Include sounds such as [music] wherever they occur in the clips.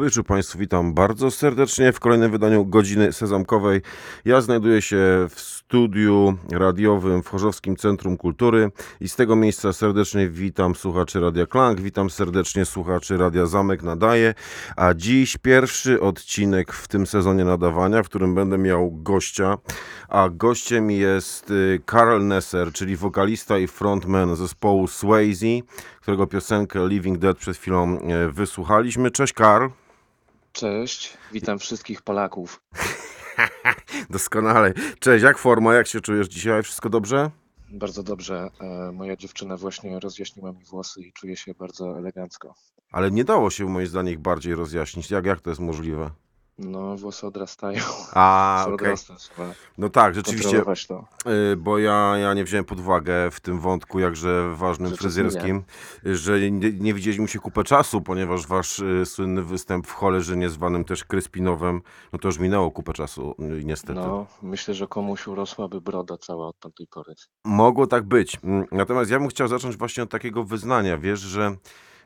Dobry wieczór Państwu, witam bardzo serdecznie w kolejnym wydaniu Godziny Sezamkowej. Ja znajduję się w studiu radiowym w Chorzowskim Centrum Kultury i z tego miejsca serdecznie witam słuchaczy Radia Klang, witam serdecznie słuchaczy Radia Zamek Nadaje, a dziś pierwszy odcinek w tym sezonie nadawania, w którym będę miał gościa, a gościem jest y, Karl Nesser, czyli wokalista i frontman zespołu Swayze, którego piosenkę Living Dead przed chwilą e, wysłuchaliśmy. Cześć Karl. Cześć, witam wszystkich Polaków. [laughs] Doskonale. Cześć, jak forma, jak się czujesz dzisiaj? Wszystko dobrze? Bardzo dobrze. E, moja dziewczyna właśnie rozjaśniła mi włosy i czuję się bardzo elegancko. Ale nie dało się moim zdaniem ich bardziej rozjaśnić. Jak, jak to jest możliwe? No, włosy odrastają. A, [laughs] okej. trzeba No tak, rzeczywiście, kontrolować to. y, bo ja, ja nie wziąłem pod uwagę w tym wątku jakże ważnym Że fryzjerskim, że nie, nie widzieliśmy się kupę czasu, ponieważ wasz y, słynny występ w Cholerzynie zwanym też Kryspinowem, no to już minęło kupę czasu, y, niestety. No, myślę, że komuś urosłaby broda cała od tamtej pory. Mogło tak być. Mm, Natomiast ja bym chciał zacząć właśnie od takiego wyznania. Wiesz, że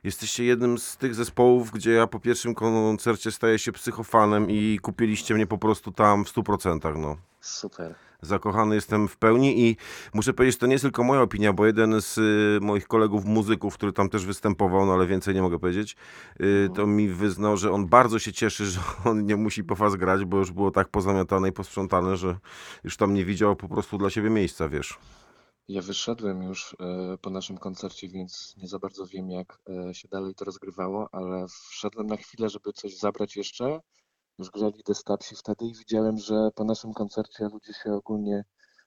jesteście jednym z tych zespołów, gdzie ja po pierwszym koncercie staję się psychofanem i kupiliście mnie po prostu tam w 100%. No. Super. Zakochany jestem w pełni i muszę powiedzieć, to nie jest tylko moja opinia, bo jeden z y, moich kolegów muzyków, który tam też występował, no ale więcej nie mogę powiedzieć, y, to mi wyznał, że on bardzo się cieszy, [laughs] że on nie musi po was grać, bo już było tak pozamiatane i posprzątane, że już tam nie widział po prostu dla siebie miejsca, wiesz. Ja wyszedłem już e, po naszym koncercie, więc nie za bardzo wiem, jak e, się dalej to rozgrywało, ale wszedłem na chwilę, żeby coś zabrać jeszcze. Już grali Destapsi wtedy i widziałem, że po naszym koncercie ludzie się ogólnie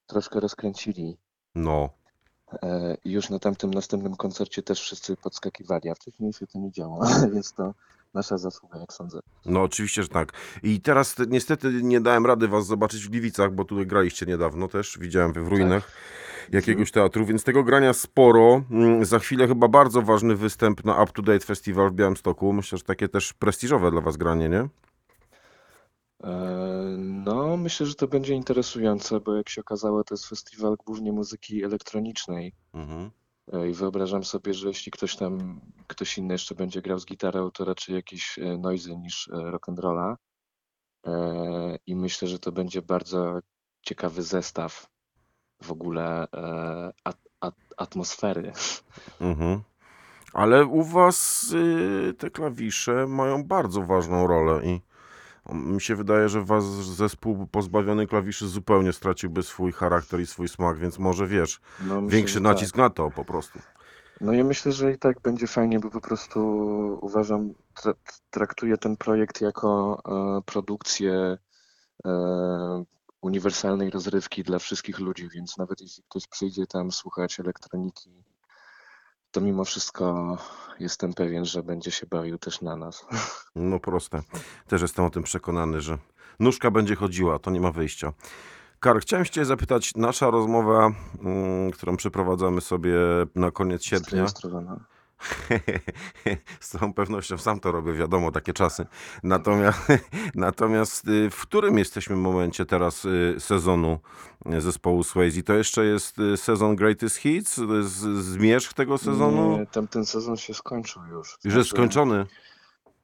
troszkę rozkręcili. No. E, I już na tamtym następnym koncercie też wszyscy podskakiwali, a wcześniej się to nie działo, [laughs] więc to nasza zasługa, jak sądzę. No oczywiście, że tak. I teraz te- niestety nie dałem rady was zobaczyć w Gliwicach, bo tutaj graliście niedawno też, widziałem w ruinach jakiegoś teatru, więc tego grania sporo. Mm, Za chwilę chyba bardzo ważny występ na Up to Date Festival w Białymstoku. Myślę, że takie też prestiżowe dla was granie, nie? E, No, myślę, że to będzie interesujące, bo jak się okazało, to jest festiwal głównie muzyki elektronicznej. Mhm. E, I wyobrażam sobie, że jeśli ktoś tam, ktoś inny jeszcze będzie grał z gitarą, to raczej jakieś e, noizy niż e, rock'n'rolla. I myślę, że to będzie bardzo ciekawy zestaw w ogóle at, at, atmosfery. Mhm. Ale u was y, te klawisze mają bardzo ważną rolę i mi się wydaje, że was zespół pozbawiony klawiszy zupełnie straciłby swój charakter i swój smak, więc może wiesz, No, myślę, większy nacisk tak. na to po prostu. No ja myślę, że i tak będzie fajnie, bo po prostu uważam, tra traktuję ten projekt jako e, produkcję e, uniwersalnej rozrywki dla wszystkich ludzi, więc nawet jeśli ktoś przyjdzie tam słuchać elektroniki, to mimo wszystko jestem pewien, że będzie się bawił też na nas. No proste. Też jestem o tym przekonany, że nóżka będzie chodziła, to nie ma wyjścia. Kar, chciałem cię zapytać, nasza rozmowa, mm, którą przeprowadzamy sobie na koniec sierpnia, Zrejestrowana. [laughs] z całą pewnością sam to robię, wiadomo, takie czasy. Natomiast, [laughs] natomiast y, w którym jesteśmy momencie teraz y, sezonu y, zespołu Swayze? To jeszcze jest sezon Greatest Hits? To jest zmierzch tego sezonu? Nie, tamten sezon się skończył już. Już jest Znaczy, skończony?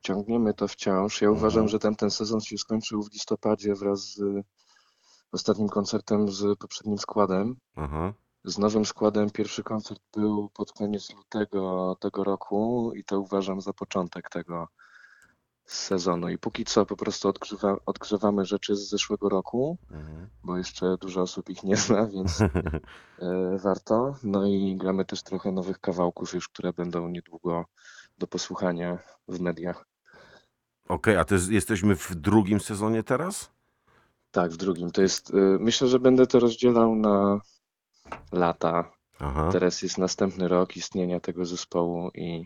Ciągniemy to wciąż. Ja Mhm. uważam, że tamten sezon się skończył w listopadzie wraz z ostatnim koncertem z poprzednim składem. Aha. Z nowym składem pierwszy koncert był pod koniec lutego tego roku i to uważam za początek tego sezonu. I póki co po prostu odgrzewa, odgrzewamy rzeczy z zeszłego roku, Mhm. bo jeszcze dużo osób ich nie zna, więc [laughs] e, warto. No i gramy też trochę nowych kawałków już, które będą niedługo do posłuchania w mediach. Okej, a to jest, jesteśmy w drugim sezonie teraz? Tak, w drugim. To jest, y, myślę, że będę to rozdzielał na lata. Aha. Teraz jest następny rok istnienia tego zespołu i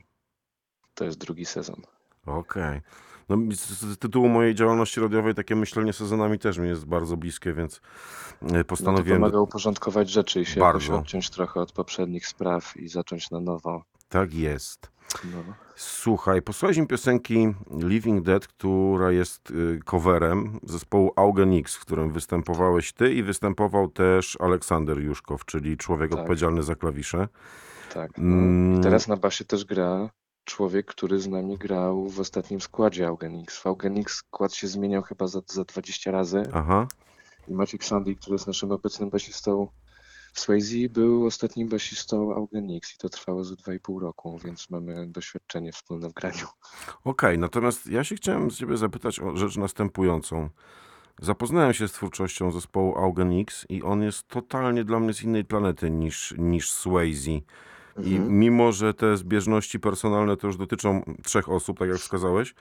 to jest drugi sezon. Okej. No, mi z, tytułu mojej działalności radiowej takie myślenie sezonami też mi jest bardzo bliskie, więc e, No to postanowiłem. pomaga uporządkować rzeczy i się Bardzo. odciąć trochę od poprzednich spraw i zacząć na nowo. Tak jest. No. Słuchaj, posłuchałeś mi piosenki Living Dead, która jest y, coverem zespołu Augenix, w którym występowałeś ty i występował też Aleksander Juszkow, czyli człowiek Tak. odpowiedzialny za klawisze. Tak. No. Mm. I teraz na basie też gra człowiek, który z nami grał w ostatnim składzie Augenix. W Augenix skład się zmieniał chyba za, za 20 razy. Aha. I Maciek Sandy, który jest naszym obecnym basistą Swayze, był ostatnim basistą Augenix i to trwało ze 2,5 roku, więc mamy doświadczenie wspólne w graniu. Okej, natomiast ja się chciałem z ciebie zapytać o rzecz następującą. Zapoznałem się z twórczością zespołu Augenix i on jest totalnie dla mnie z innej planety niż, niż Swayze. I Mhm. mimo, że te zbieżności personalne to już dotyczą trzech osób, tak jak wskazałeś,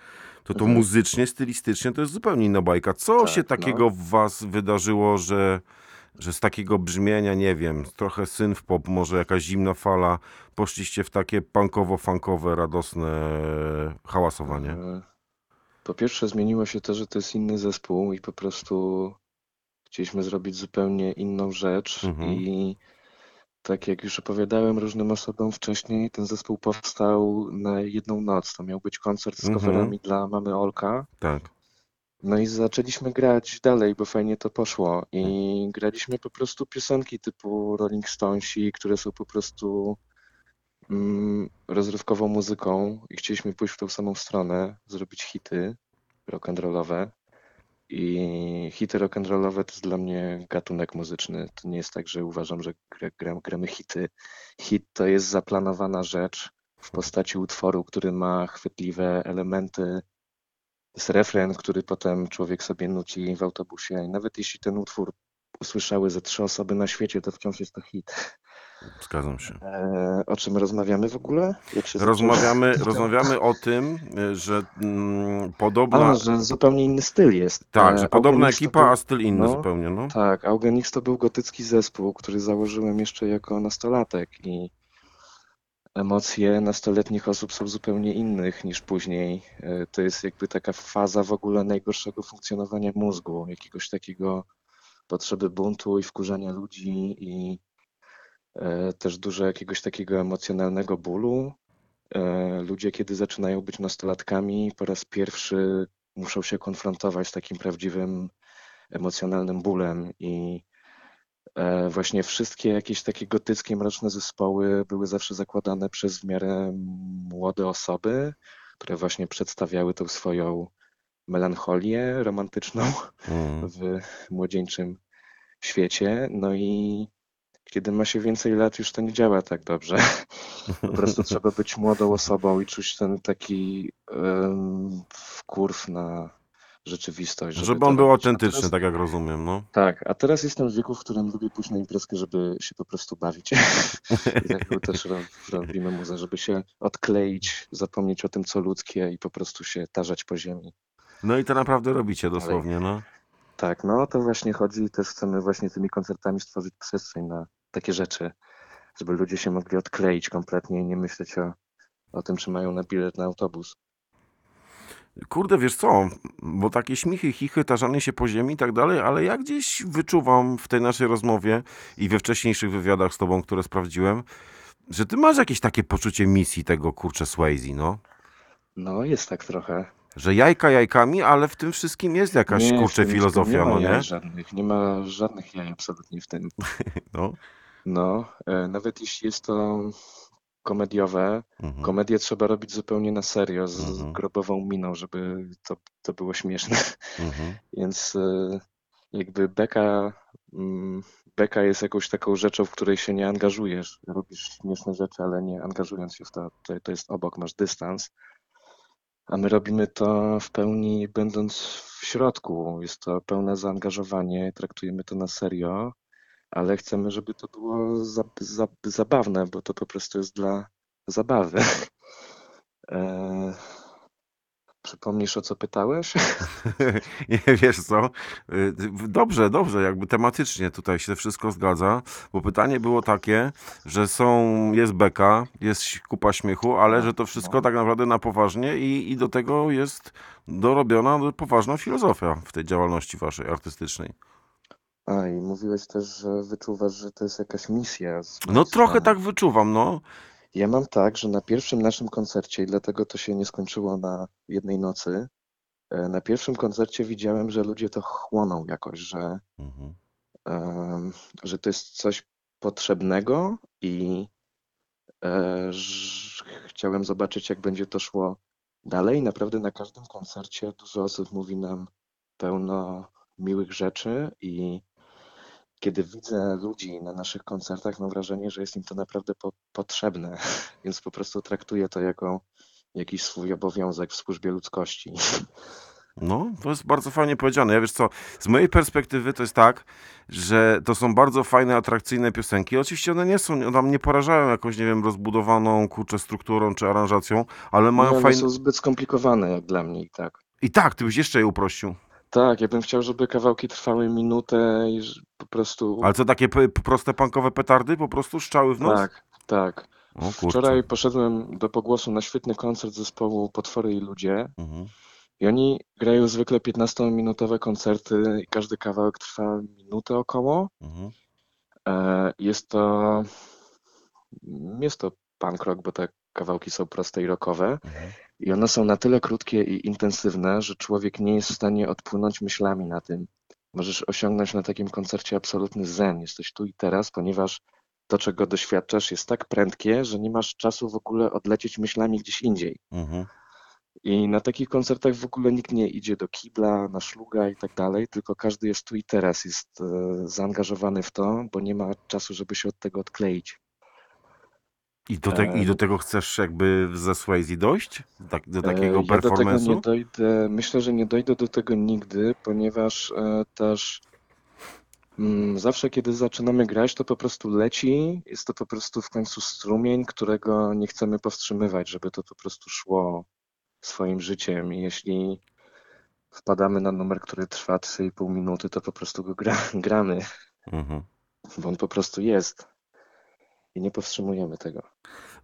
to to Mhm. muzycznie, stylistycznie to jest zupełnie inna bajka. Co Tak, się no. takiego w was wydarzyło, że, że z takiego brzmienia, nie wiem, trochę synth-pop, może jakaś zimna fala, poszliście w takie punkowo-funkowe, radosne hałasowanie? E, Po pierwsze zmieniło się to, że to jest inny zespół i po prostu chcieliśmy zrobić zupełnie inną rzecz Mhm. i tak jak już opowiadałem różnym osobom wcześniej, ten zespół powstał na jedną noc. To miał być koncert z Mhm. coverami dla mamy Olka. Tak. No i zaczęliśmy grać dalej, bo fajnie to poszło. I graliśmy po prostu piosenki typu Rolling Stonesi, które są po prostu mm, rozrywkową muzyką i chcieliśmy pójść w tą samą stronę, zrobić hity rock and rollowe. I hity rock and rollowe to jest dla mnie gatunek muzyczny. To nie jest tak, że uważam, że gra, gra, gramy hity. Hit to jest zaplanowana rzecz w postaci utworu, który ma chwytliwe elementy. Jest refren, który potem człowiek sobie nuci w autobusie. I nawet jeśli ten utwór usłyszały ze trzy osoby na świecie, to wciąż jest to hit. Zgadzam się. E, o czym rozmawiamy w ogóle? Rozmawiamy, rozmawiamy o tym, że mm, podobna. A, że zupełnie inny styl jest. Tak, E, że podobna Augenix ekipa, był- a styl inny no, zupełnie, no. Tak, Augenix to był gotycki zespół, który założyłem jeszcze jako nastolatek i emocje nastoletnich osób są zupełnie innych niż później. E, To jest jakby taka faza w ogóle najgorszego funkcjonowania mózgu, jakiegoś takiego potrzeby buntu i wkurzania ludzi i e, też dużo jakiegoś takiego emocjonalnego bólu. E, Ludzie, kiedy zaczynają być nastolatkami, po raz pierwszy muszą się konfrontować z takim prawdziwym emocjonalnym bólem i właśnie wszystkie jakieś takie gotyckie, mroczne zespoły były zawsze zakładane przez w miarę młode osoby, które właśnie przedstawiały tą swoją melancholię romantyczną Mm. w młodzieńczym świecie. No i kiedy ma się więcej lat, już to nie działa tak dobrze. Po prostu trzeba być młodą osobą i czuć ten taki um, wkurw na rzeczywistość. Żeby on był robić. Autentyczny, teraz- tak jak rozumiem, no. tak, a teraz jestem w wieku, w którym lubię pójść na imprezkę, żeby się po prostu bawić. [laughs] Tak też ro- robimy muzę, żeby się odkleić, zapomnieć o tym, co ludzkie i po prostu się tarzać po ziemi. No i to naprawdę robicie dosłownie, no. Tak, no to właśnie chodzi też chcemy właśnie tymi koncertami stworzyć przestrzeń na takie rzeczy, żeby ludzie się mogli odkleić kompletnie i nie myśleć o, o tym, czy mają na bilet na autobus. Kurde, wiesz co, bo takie śmichy, chichy, tarzanie się po ziemi i tak dalej, ale ja gdzieś wyczuwam w tej naszej rozmowie i we wcześniejszych wywiadach z tobą, które sprawdziłem, że ty masz jakieś takie poczucie misji tego, kurczę, Swayze, no. No jest tak trochę. Że jajka jajkami, ale w tym wszystkim jest jakaś, Nie, kurczę, filozofia, nie ma no nie? żadnych, nie ma żadnych jaj absolutnie w tym. [laughs] No. No, e, nawet jeśli jest to komediowe, Mhm. komedię trzeba robić zupełnie na serio, z Mhm. grobową miną, żeby to, to było śmieszne. Mhm. [laughs] Więc e, jakby beka, mm, beka jest jakąś taką rzeczą, w której się nie angażujesz. Robisz śmieszne rzeczy, ale nie angażując się w to, to, to jest obok, masz dystans. A my robimy to w pełni, będąc w środku. Jest to pełne zaangażowanie, traktujemy to na serio, ale chcemy, żeby to było za, za, zabawne, bo to po prostu jest dla zabawy. [laughs] E, przypomnisz, o co pytałeś? [laughs] [laughs] Nie, wiesz co, y, dobrze, dobrze, jakby tematycznie tutaj się wszystko zgadza, bo pytanie było takie, że są, jest beka, jest kupa śmiechu, ale że to wszystko no. tak naprawdę na poważnie i, i do tego jest dorobiona poważna filozofia w tej działalności waszej artystycznej. A, i mówiłeś też, że wyczuwasz, że to jest jakaś misja. z No mojej trochę strony. tak wyczuwam, no. Ja mam tak, że na pierwszym naszym koncercie, i dlatego to się nie skończyło na jednej nocy, e, na pierwszym koncercie widziałem, że ludzie to chłoną jakoś, że, Mhm. em, że to jest coś potrzebnego i e, ż- chciałem zobaczyć, jak będzie to szło dalej. Naprawdę na każdym koncercie dużo osób mówi nam pełno miłych rzeczy i kiedy widzę ludzi na naszych koncertach, mam wrażenie, że jest im to naprawdę po, potrzebne, [laughs] więc po prostu traktuję to jako jakiś swój obowiązek w służbie ludzkości. No, to jest bardzo fajnie powiedziane. Ja wiesz co, z mojej perspektywy to jest tak, że to są bardzo fajne, atrakcyjne piosenki. Oczywiście one nie są, one tam nie porażają jakąś, nie wiem, rozbudowaną, kurczę, strukturą czy aranżacją, ale No, mają one fajne... są zbyt skomplikowane jak dla mnie i tak. I tak, ty byś jeszcze je uprościł. Tak, ja bym chciał, żeby kawałki trwały minutę i po prostu... Ale co, takie p- proste punkowe petardy po prostu szczały w nos? Tak, tak. O kurczę. Wczoraj poszedłem do pogłosu na świetny koncert zespołu Potwory i Ludzie Mhm. I oni grają zwykle 15-minutowe koncerty i każdy kawałek trwa minutę około. Mhm. E, Jest to, jest to punk rock, bo te kawałki są proste i rockowe. Mhm. I one są na tyle krótkie i intensywne, że człowiek nie jest w stanie odpłynąć myślami na tym. Możesz osiągnąć na takim koncercie absolutny zen. Jesteś tu i teraz, ponieważ to, czego doświadczasz, jest tak prędkie, że nie masz czasu w ogóle odlecieć myślami gdzieś indziej. Mhm. I na takich koncertach w ogóle nikt nie idzie do kibla, na szluga i tak dalej, tylko każdy jest tu i teraz, jest e, zaangażowany w to, bo nie ma czasu, żeby się od tego odkleić. I do, te, I do tego chcesz jakby ze Swayze dojść? Tak, do E, takiego Ja do tego performance'u? nie dojdę, myślę, że nie dojdę do tego nigdy, ponieważ e, też mm, zawsze, kiedy zaczynamy grać, to po prostu leci, jest to po prostu w końcu strumień, którego nie chcemy powstrzymywać, żeby to po prostu szło swoim życiem. I jeśli wpadamy na numer, który trwa 3,5 minuty, to po prostu go gra, [laughs] gramy, Mhm. bo on po prostu jest. I nie powstrzymujemy tego.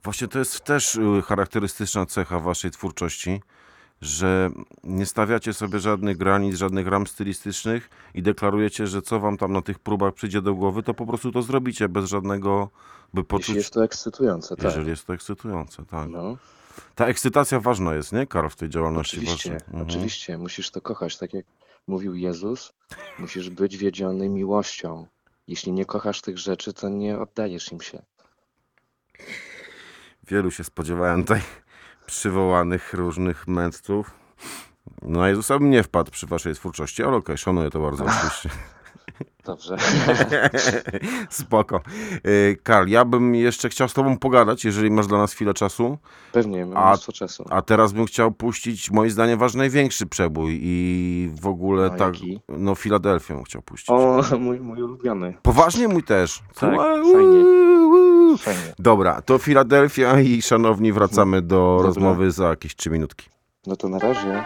Właśnie to jest też y, charakterystyczna cecha waszej twórczości, że nie stawiacie sobie żadnych granic, żadnych ram stylistycznych i deklarujecie, że co wam tam na tych próbach przyjdzie do głowy, to po prostu to zrobicie bez żadnego, by poczuć, Jeśli jest to ekscytujące, tak. jeżeli jest to ekscytujące, tak. No. Ta ekscytacja ważna jest, nie, Karl, w tej działalności Oczywiście. Mhm. oczywiście, musisz to kochać, tak jak mówił Jezus, musisz być wiedziony miłością. Jeśli nie kochasz tych rzeczy, to nie oddajesz im się. Wielu się spodziewałem tutaj [laughs] przywołanych różnych mędrców. No Jezusa bym nie wpadł przy waszej twórczości, ale okej, szanuję to bardzo [laughs] oczywiście. Dobrze. [laughs] Spoko. Y, Karl, ja bym jeszcze chciał z tobą pogadać, jeżeli masz dla nas chwilę czasu. Pewnie, mam A- czasu. A teraz bym chciał puścić, moim zdaniem, wasz największy przebój i w ogóle No, tak, jaki? no Filadelfią chciał puścić. O, mój, mój ulubiony. Poważnie mój też. Tak, fajnie. Fajnie. Dobra, to Filadelfia i szanowni wracamy do Dobra. rozmowy za jakieś trzy minutki. No to na razie.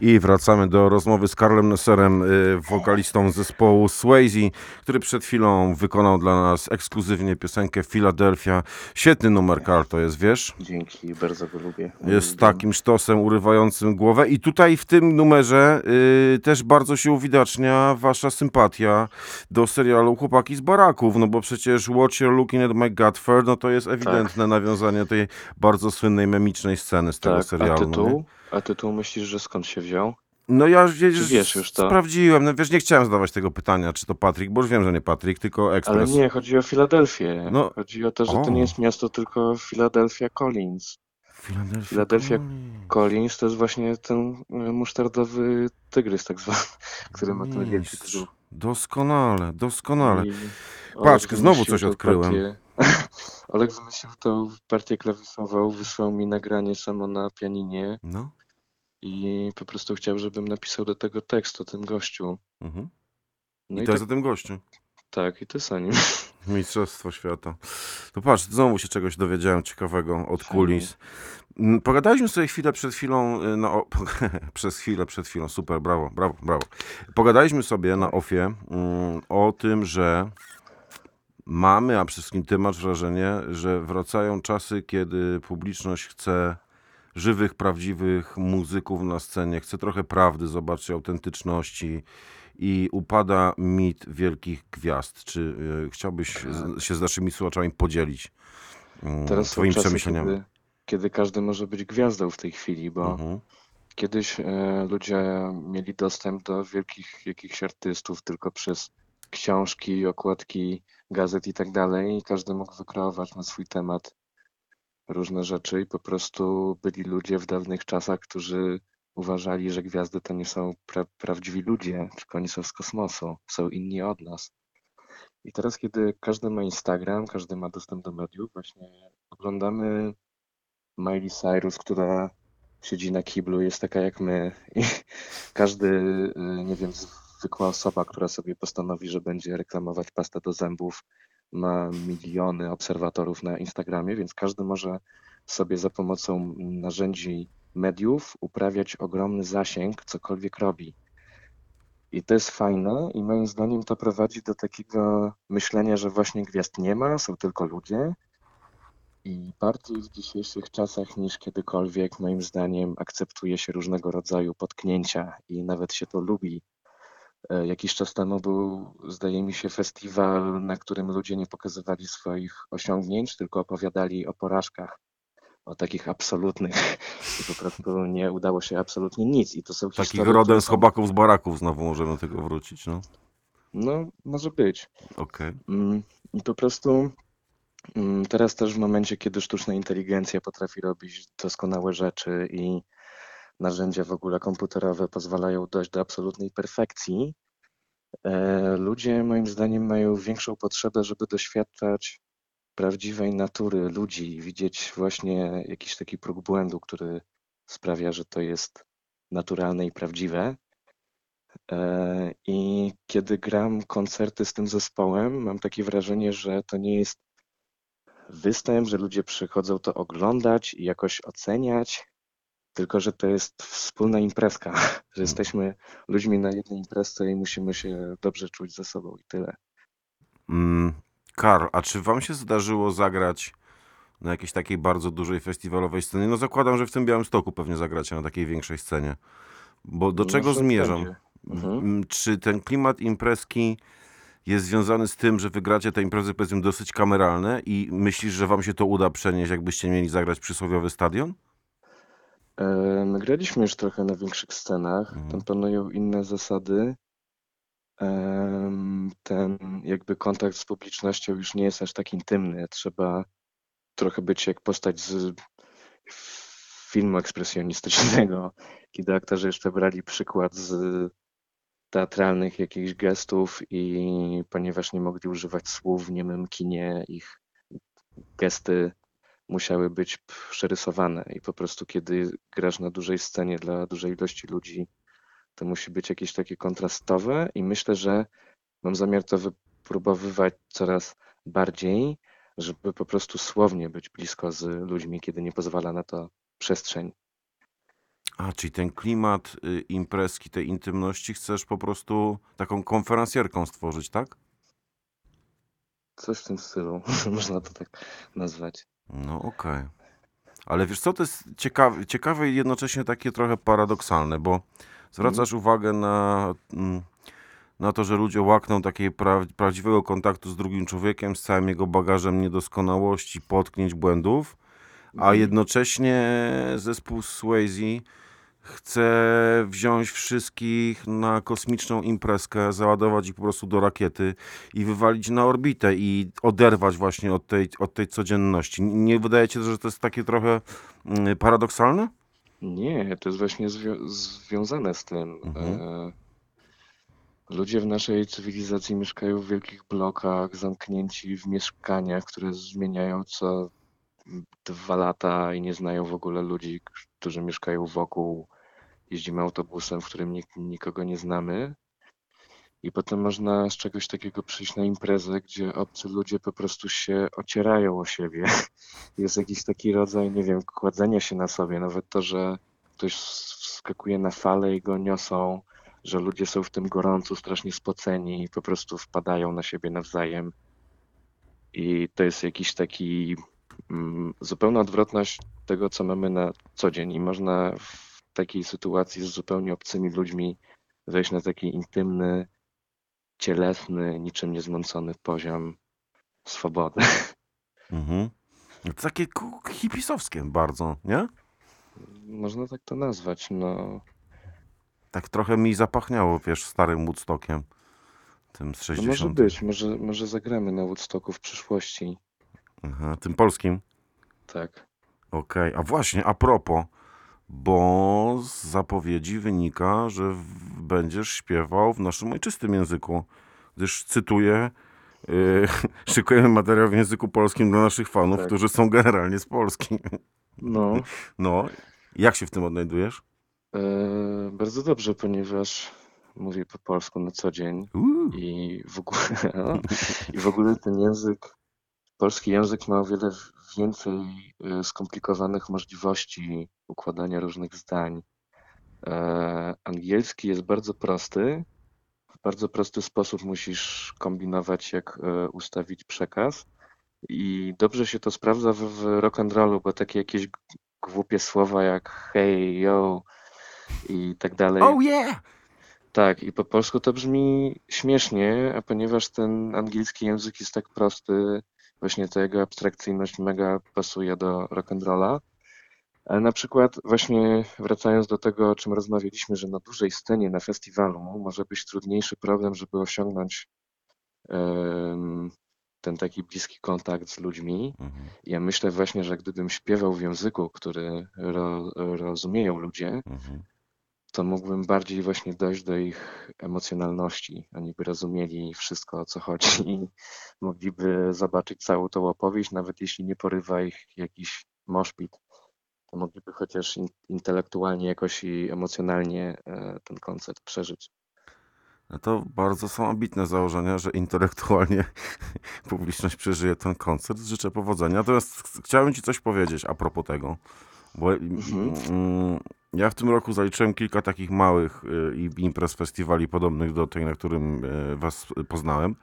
I wracamy do rozmowy z Karlem Nesserem, y, wokalistą zespołu Swayze, który przed chwilą wykonał dla nas ekskluzywnie piosenkę Philadelphia. Świetny numer, Karl, to jest, wiesz? Dzięki, bardzo go lubię. Jest takim sztosem urywającym głowę. I tutaj w tym numerze y, też bardzo się uwidacznia wasza sympatia do serialu Chłopaki z baraków, no bo przecież Watch You're Looking at My Godford, no to jest ewidentne nawiązanie tej bardzo słynnej, memicznej sceny z tego Tak, serialu. a no tytuł? A tytuł myślisz, że skąd się wziął? No ja wiesz, wiesz już to? sprawdziłem, no wiesz, nie chciałem zadawać tego pytania, czy to Patryk, bo już wiem, że nie Patryk, tylko Ale Ekspres. nie, chodzi o Filadelfię. No. Chodzi o to, że O. to nie jest miasto, tylko Philadelphia Collins. Philadelphia. Philadelphia Collins. Collins to jest właśnie ten e, musztardowy tygrys tak zwany, [laughs] który ma ten wielki tytuł. Doskonale, doskonale. I Patrz, znowu coś odkryłem. Partię... [laughs] Oleg wymyślił tą partię klawiszową, wysłał mi nagranie samo na pianinie No. I po prostu chciał, żebym napisał do tego tekst o tym gościu. Mhm. No I i, to tak, jest o tym gościu. tak, i to jest o nim. [laughs] Mistrzostwo świata. To patrz, znowu się czegoś dowiedziałem ciekawego od kulis. Mm, Pogadaliśmy sobie chwilę przed chwilą, y, na o... [laughs] przez chwilę przed chwilą, super, brawo, brawo, brawo. Pogadaliśmy sobie na ofie mm, o tym, że mamy, a przede wszystkim ty masz wrażenie, że wracają czasy, kiedy publiczność chce żywych, prawdziwych muzyków na scenie, chce trochę prawdy, zobaczyć autentyczności i upada mit wielkich gwiazd. Czy y, chciałbyś z, się z naszymi słuchaczami podzielić mm, Teraz są twoimi czasy, przemyśleniami? kiedy, kiedy każdy może być gwiazdą w tej chwili, bo Mhm. Kiedyś e, ludzie mieli dostęp do wielkich jakichś artystów tylko przez książki, okładki gazet i tak dalej. I każdy mógł wykreować na swój temat różne rzeczy i po prostu byli ludzie w dawnych czasach, którzy uważali, że gwiazdy to nie są pra prawdziwi ludzie, tylko oni są z kosmosu, są inni od nas. I teraz, kiedy każdy ma Instagram, każdy ma dostęp do mediów, właśnie oglądamy Miley Cyrus, która siedzi na kiblu, jest taka jak my. I [laughs] każdy, y, nie wiem, zwykła osoba, która sobie postanowi, że będzie reklamować pastę do zębów, ma miliony obserwatorów na Instagramie, więc każdy może sobie za pomocą narzędzi mediów uprawiać ogromny zasięg, cokolwiek robi. I to jest fajne i moim zdaniem to prowadzi do takiego myślenia, że właśnie gwiazd nie ma, są tylko ludzie. I bardziej w dzisiejszych czasach niż kiedykolwiek, moim zdaniem, akceptuje się różnego rodzaju potknięcia i nawet się to lubi. E, Jakiś czas temu był, zdaje mi się, festiwal, na którym ludzie nie pokazywali swoich osiągnięć, tylko opowiadali o porażkach, o takich absolutnych. [laughs] I po prostu nie udało się absolutnie nic. I to są Takich historie, rodem z są- chobaków z baraków znowu możemy do tego wrócić, no. No, może być. Okej. Mm, I po prostu mm, teraz też w momencie, kiedy sztuczna inteligencja potrafi robić doskonałe rzeczy i narzędzia w ogóle komputerowe pozwalają dojść do absolutnej perfekcji, e, ludzie moim zdaniem mają większą potrzebę, żeby doświadczać prawdziwej natury ludzi, widzieć właśnie jakiś taki próg błędu, który sprawia, że to jest naturalne i prawdziwe. E, I kiedy gram koncerty z tym zespołem, mam takie wrażenie, że to nie jest występ, że ludzie przychodzą to oglądać i jakoś oceniać, tylko że to jest wspólna imprezka, [laughs] że jesteśmy ludźmi na jednej imprezce i musimy się dobrze czuć ze sobą i tyle. Mm, Karl, a czy wam się zdarzyło zagrać na jakiejś takiej bardzo dużej festiwalowej scenie? No zakładam, że w tym Białymstoku pewnie zagracie na takiej większej scenie. Bo do No, czego zmierzam? Mhm. Czy ten klimat imprezki jest związany z tym, że wygracie te imprezy powiedzmy dosyć kameralne i myślisz, że wam się to uda przenieść, jakbyście mieli zagrać przysłowiowy stadion? E, My graliśmy już trochę na większych scenach, Mhm. tam panują inne zasady. Em, Ten jakby kontakt z publicznością już nie jest aż tak intymny. Trzeba trochę być jak postać z filmu ekspresjonistycznego, [laughs] kiedy aktorzy jeszcze brali przykład z teatralnych jakichś gestów i ponieważ nie mogli używać słów w niemym kinie, ich gesty musiały być przerysowane i po prostu kiedy grasz na dużej scenie dla dużej ilości ludzi, to musi być jakieś takie kontrastowe i myślę, że mam zamiar to wypróbowywać coraz bardziej, żeby po prostu słownie być blisko z ludźmi, kiedy nie pozwala na to przestrzeń. A, czyli ten klimat y, imprezki, tej intymności chcesz po prostu taką konferencjerką stworzyć, tak? Coś w tym stylu, [laughs] można to tak nazwać. No okej. Ale wiesz co, to jest ciekawe, ciekawe i jednocześnie takie trochę paradoksalne, bo zwracasz uwagę na, mm, na to, że ludzie łakną takiego pra prawdziwego kontaktu z drugim człowiekiem, z całym jego bagażem niedoskonałości, potknięć, błędów, a jednocześnie zespół Swayze chce wziąć wszystkich na kosmiczną imprezkę, załadować ich po prostu do rakiety i wywalić na orbitę i oderwać właśnie od tej, od tej codzienności. Nie wydaje ci się, że to jest takie trochę mm, paradoksalne? Nie, to jest właśnie zwią- związane z tym. Mhm. E, Ludzie w naszej cywilizacji mieszkają w wielkich blokach, zamknięci w mieszkaniach, które zmieniają co dwa lata i nie znają w ogóle ludzi, którzy mieszkają wokół. Jeździmy autobusem, w którym nikt, nikogo nie znamy. I potem można z czegoś takiego przyjść na imprezę, gdzie obcy ludzie po prostu się ocierają o siebie. [laughs] Jest jakiś taki rodzaj, nie wiem, kładzenia się na sobie. Nawet to, że ktoś wskakuje na falę i go niosą, że ludzie są w tym gorącu, strasznie spoceni i po prostu wpadają na siebie nawzajem. I to jest jakiś taki zupełna odwrotność tego, co mamy na co dzień. I można w takiej sytuacji z zupełnie obcymi ludźmi wejść na taki intymny, cielesny, niczym niezmącony poziom swobody. [laughs] Mhm. To Takie hipisowskie bardzo, nie? Można tak to nazwać. No, Tak trochę mi zapachniało, wiesz, starym Woodstockiem, tym z no 60. może być, może, może zagramy na Woodstocku w przyszłości. Aha, tym polskim. Tak. Okej, a właśnie, a propos, bo z zapowiedzi wynika, że w- będziesz śpiewał w naszym ojczystym języku, gdyż cytuję, yy, [laughs] szykujemy materiał w języku polskim dla naszych fanów, Tak. którzy są generalnie z Polski. No, [laughs] No, jak się w tym odnajdujesz? e, bardzo dobrze, ponieważ mówię po polsku na co dzień Uuu, i w ogóle, [laughs] i w ogóle ten język, polski język ma o wiele więcej e, skomplikowanych możliwości układania różnych zdań. E, Angielski jest bardzo prosty. W bardzo prosty sposób musisz kombinować, jak e, ustawić przekaz. I dobrze się to sprawdza w, w rock and rollu, bo takie jakieś głupie słowa jak hey, yo i tak dalej. oh yeah! Tak, i po polsku to brzmi śmiesznie, a ponieważ ten angielski język jest tak prosty, właśnie ta jego abstrakcyjność mega pasuje do rock'n'rolla. Ale na przykład właśnie wracając do tego, o czym rozmawialiśmy, że na dużej scenie, na festiwalu może być trudniejszy problem, żeby osiągnąć ten taki bliski kontakt z ludźmi. Mhm, Ja myślę właśnie, że gdybym śpiewał w języku, który ro, rozumieją ludzie, mhm. To mógłbym bardziej właśnie dojść do ich emocjonalności. Oni by rozumieli wszystko, o co chodzi i mogliby zobaczyć całą tą opowieść, nawet jeśli nie porywa ich jakiś moszpit, to mogliby chociaż in, intelektualnie jakoś i emocjonalnie e, ten koncert przeżyć. No to bardzo są ambitne założenia, że intelektualnie [laughs] publiczność przeżyje ten koncert. Życzę powodzenia. Natomiast ch- chciałem Ci coś powiedzieć a propos tego, bo Mhm. Ja w tym roku zaliczyłem kilka takich małych y, imprez, festiwali podobnych do tej, na którym y, Was poznałem.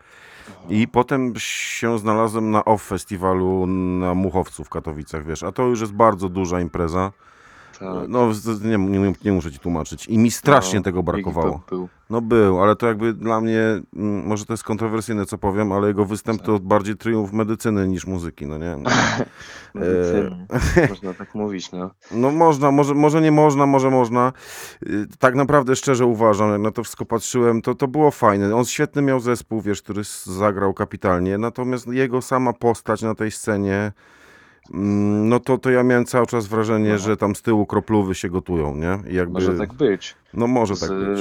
I potem się znalazłem na OFF festiwalu na Muchowcu w Katowicach, wiesz, a to już jest bardzo duża impreza. Tak. No, z- nie, nie, nie muszę ci tłumaczyć. I mi strasznie No, tego Iggy brakowało. Pop Był. No był, ale to jakby dla mnie, mm, może to jest kontrowersyjne co powiem, ale jego występ to bardziej triumf medycyny niż muzyki, no nie? [laughs] Medycyny. [laughs] Można tak mówić, no. No można, może, może nie można, może można. Y, Tak naprawdę szczerze uważam, jak na to wszystko patrzyłem, to, to było fajne. On świetny miał zespół, wiesz, który s- zagrał kapitalnie, natomiast jego sama postać na tej scenie, no to, to ja miałem cały czas wrażenie, No. że tam z tyłu kropluwy się gotują, nie? I jakby, Może tak być. No może Z, tak być.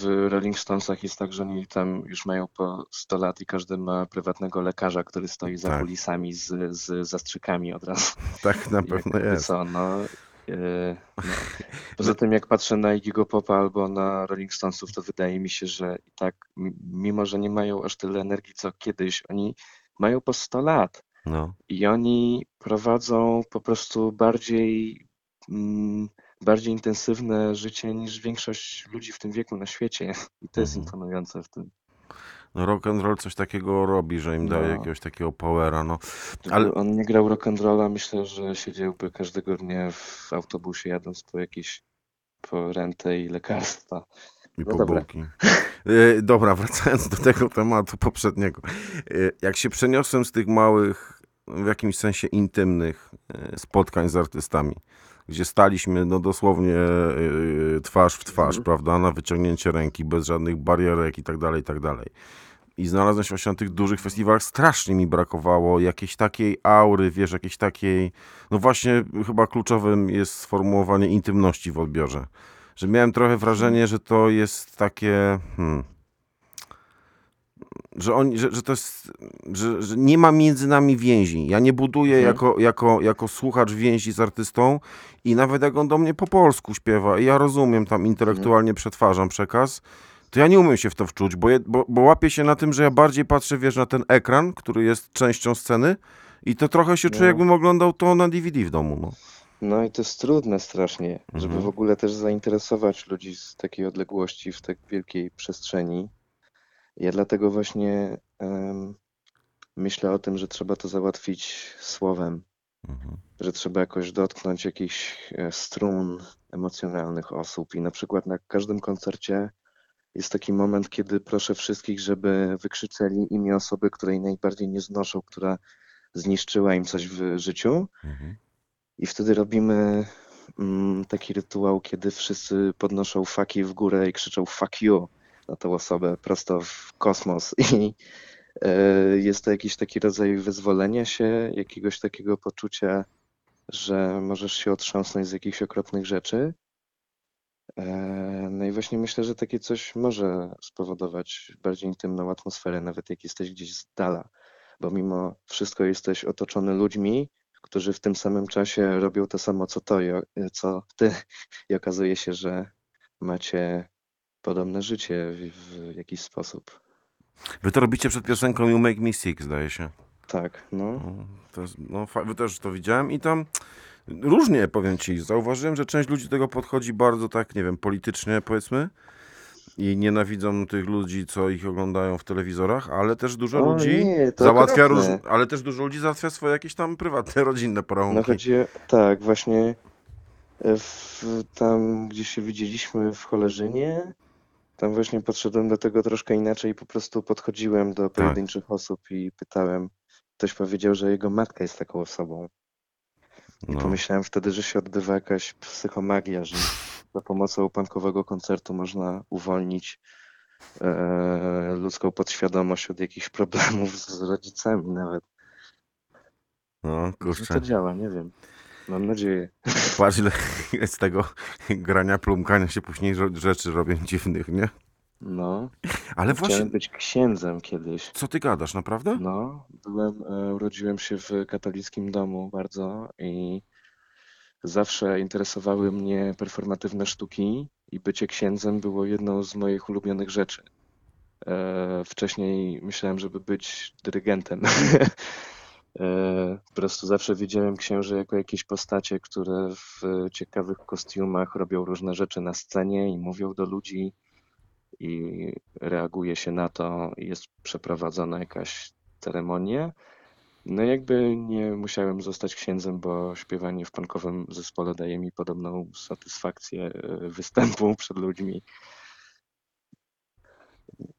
w Rolling Stonesach jest tak, że oni tam już mają po 100 lat i każdy ma prywatnego lekarza, który stoi za Tak. kulisami z, z zastrzykami od razu. [laughs] Tak na pewno jest. Co, no, yy, no. [laughs] Poza tym jak patrzę na Iggy'ego Popa albo na Rolling Stonesów, to wydaje mi się, że i tak, mimo że nie mają aż tyle energii co kiedyś, oni mają po 100 lat No. i oni prowadzą po prostu bardziej mm, bardziej intensywne życie niż większość ludzi w tym wieku na świecie. [laughs] I to jest Mhm. imponujące w tym. No rock and roll coś takiego robi, że im daje No. jakiegoś takiego powera, no. Gdyby Ale- on nie grał rock'n'rolla, myślę, że siedziałby każdego dnia w autobusie jadąc po jakieś po rentę i lekarstwa. I No po dobra. bułki. E, [laughs] dobra, wracając do tego tematu poprzedniego. E, jak się przeniosłem z tych małych, w jakimś sensie intymnych e, spotkań z artystami, gdzie staliśmy no dosłownie e, twarz w twarz, Mhm. prawda, na wyciągnięcie ręki, bez żadnych barierek i tak dalej, i tak dalej. I znalazłem się właśnie na tych dużych festiwalach, strasznie mi brakowało jakiejś takiej aury, wiesz, jakiejś takiej, no właśnie chyba kluczowym jest sformułowanie intymności w odbiorze. Że miałem trochę wrażenie, że to jest takie, hmm, że, oni, że, że to jest, że, że nie ma między nami więzi. Ja nie buduję Mhm. jako, jako, jako słuchacz więzi z artystą i nawet jak on do mnie po polsku śpiewa i ja rozumiem, tam intelektualnie przetwarzam przekaz, to ja nie umiem się w to wczuć, bo, je, bo, bo łapię się na tym, że ja bardziej patrzę, wiesz, na ten ekran, który jest częścią sceny i to trochę się czuję, No. jakbym oglądał to na DVD w domu, no. No i to jest trudne strasznie, żeby Mhm. w ogóle też zainteresować ludzi z takiej odległości w tak wielkiej przestrzeni. Ja dlatego właśnie em, myślę o tym, że trzeba to załatwić słowem, Mhm. że trzeba jakoś dotknąć jakichś e, strun emocjonalnych osób i na przykład na każdym koncercie jest taki moment, kiedy proszę wszystkich, żeby wykrzyczeli imię osoby, której najbardziej nie znoszą, która zniszczyła im coś w życiu. Mhm. I wtedy robimy mm, taki rytuał, kiedy wszyscy podnoszą faki w górę i krzyczą fuck you na tą osobę prosto w kosmos. I e, jest to jakiś taki rodzaj wyzwolenia się, jakiegoś takiego poczucia, że możesz się otrząsnąć z jakichś okropnych rzeczy. E, No i właśnie myślę, że takie coś może spowodować bardziej intymną atmosferę, nawet jak jesteś gdzieś z dala, bo mimo wszystko jesteś otoczony ludźmi, którzy w tym samym czasie robią to samo co to, co ty i okazuje się, że macie podobne życie w, w jakiś sposób. Wy to robicie przed piosenką You Make Me Sick, zdaje się. Tak, no. No, To jest, no, fa- też to widziałem i tam różnie powiem ci. Zauważyłem, że część ludzi do tego podchodzi bardzo tak, nie wiem, politycznie powiedzmy i nienawidzą tych ludzi, co ich oglądają w telewizorach, ale też dużo O ludzi nie, załatwia róż, ale też dużo ludzi załatwia swoje jakieś tam prywatne, rodzinne porachunki. No chodzi, tak, właśnie w, tam, gdzie się widzieliśmy w Cholerzynie, tam właśnie podszedłem do tego troszkę inaczej, po prostu podchodziłem do pojedynczych osób i pytałem. Ktoś powiedział, że jego matka jest taką osobą. I No. pomyślałem wtedy, że się odbywa jakaś psychomagia, że za pomocą punkowego koncertu można uwolnić e, ludzką podświadomość od jakichś problemów z rodzicami nawet. no, Może kurczę. to działa, nie wiem. Mam nadzieję. Patrz ile [laughs] z tego grania, plumkania się później rzeczy robią dziwnych, nie? No, Ale właśnie, chciałem być księdzem kiedyś. co ty gadasz, naprawdę? No, byłem, e, urodziłem się w katolickim domu bardzo i zawsze interesowały mnie performatywne sztuki i bycie księdzem było jedną z moich ulubionych rzeczy. E, Wcześniej myślałem, żeby być dyrygentem. [laughs] Po prostu zawsze widziałem księży jako jakieś postacie, które w ciekawych kostiumach robią różne rzeczy na scenie i mówią do ludzi i reaguje się na to, jest przeprowadzona jakaś ceremonia. No jakby nie musiałem zostać księdzem, bo śpiewanie w punkowym zespole daje mi podobną satysfakcję e, występu [laughs] przed ludźmi.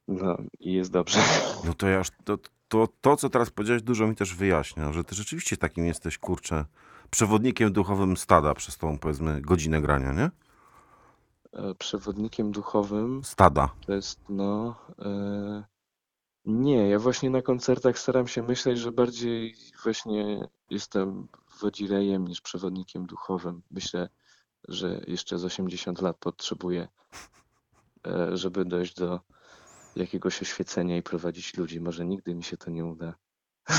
No i jest dobrze. No to ja już, to, to, to, co teraz powiedziałeś, dużo mi też wyjaśnia, że ty rzeczywiście takim jesteś, kurczę, przewodnikiem duchowym stada przez tą, powiedzmy, godzinę grania, nie? E, Przewodnikiem duchowym Stada. to jest no. E, nie, ja właśnie na koncertach staram się myśleć, że bardziej właśnie jestem wodzirejem niż przewodnikiem duchowym. Myślę, że jeszcze z 80 lat potrzebuję, e, żeby dojść do jakiegoś oświecenia i prowadzić ludzi. Może nigdy mi się to nie uda. [laughs]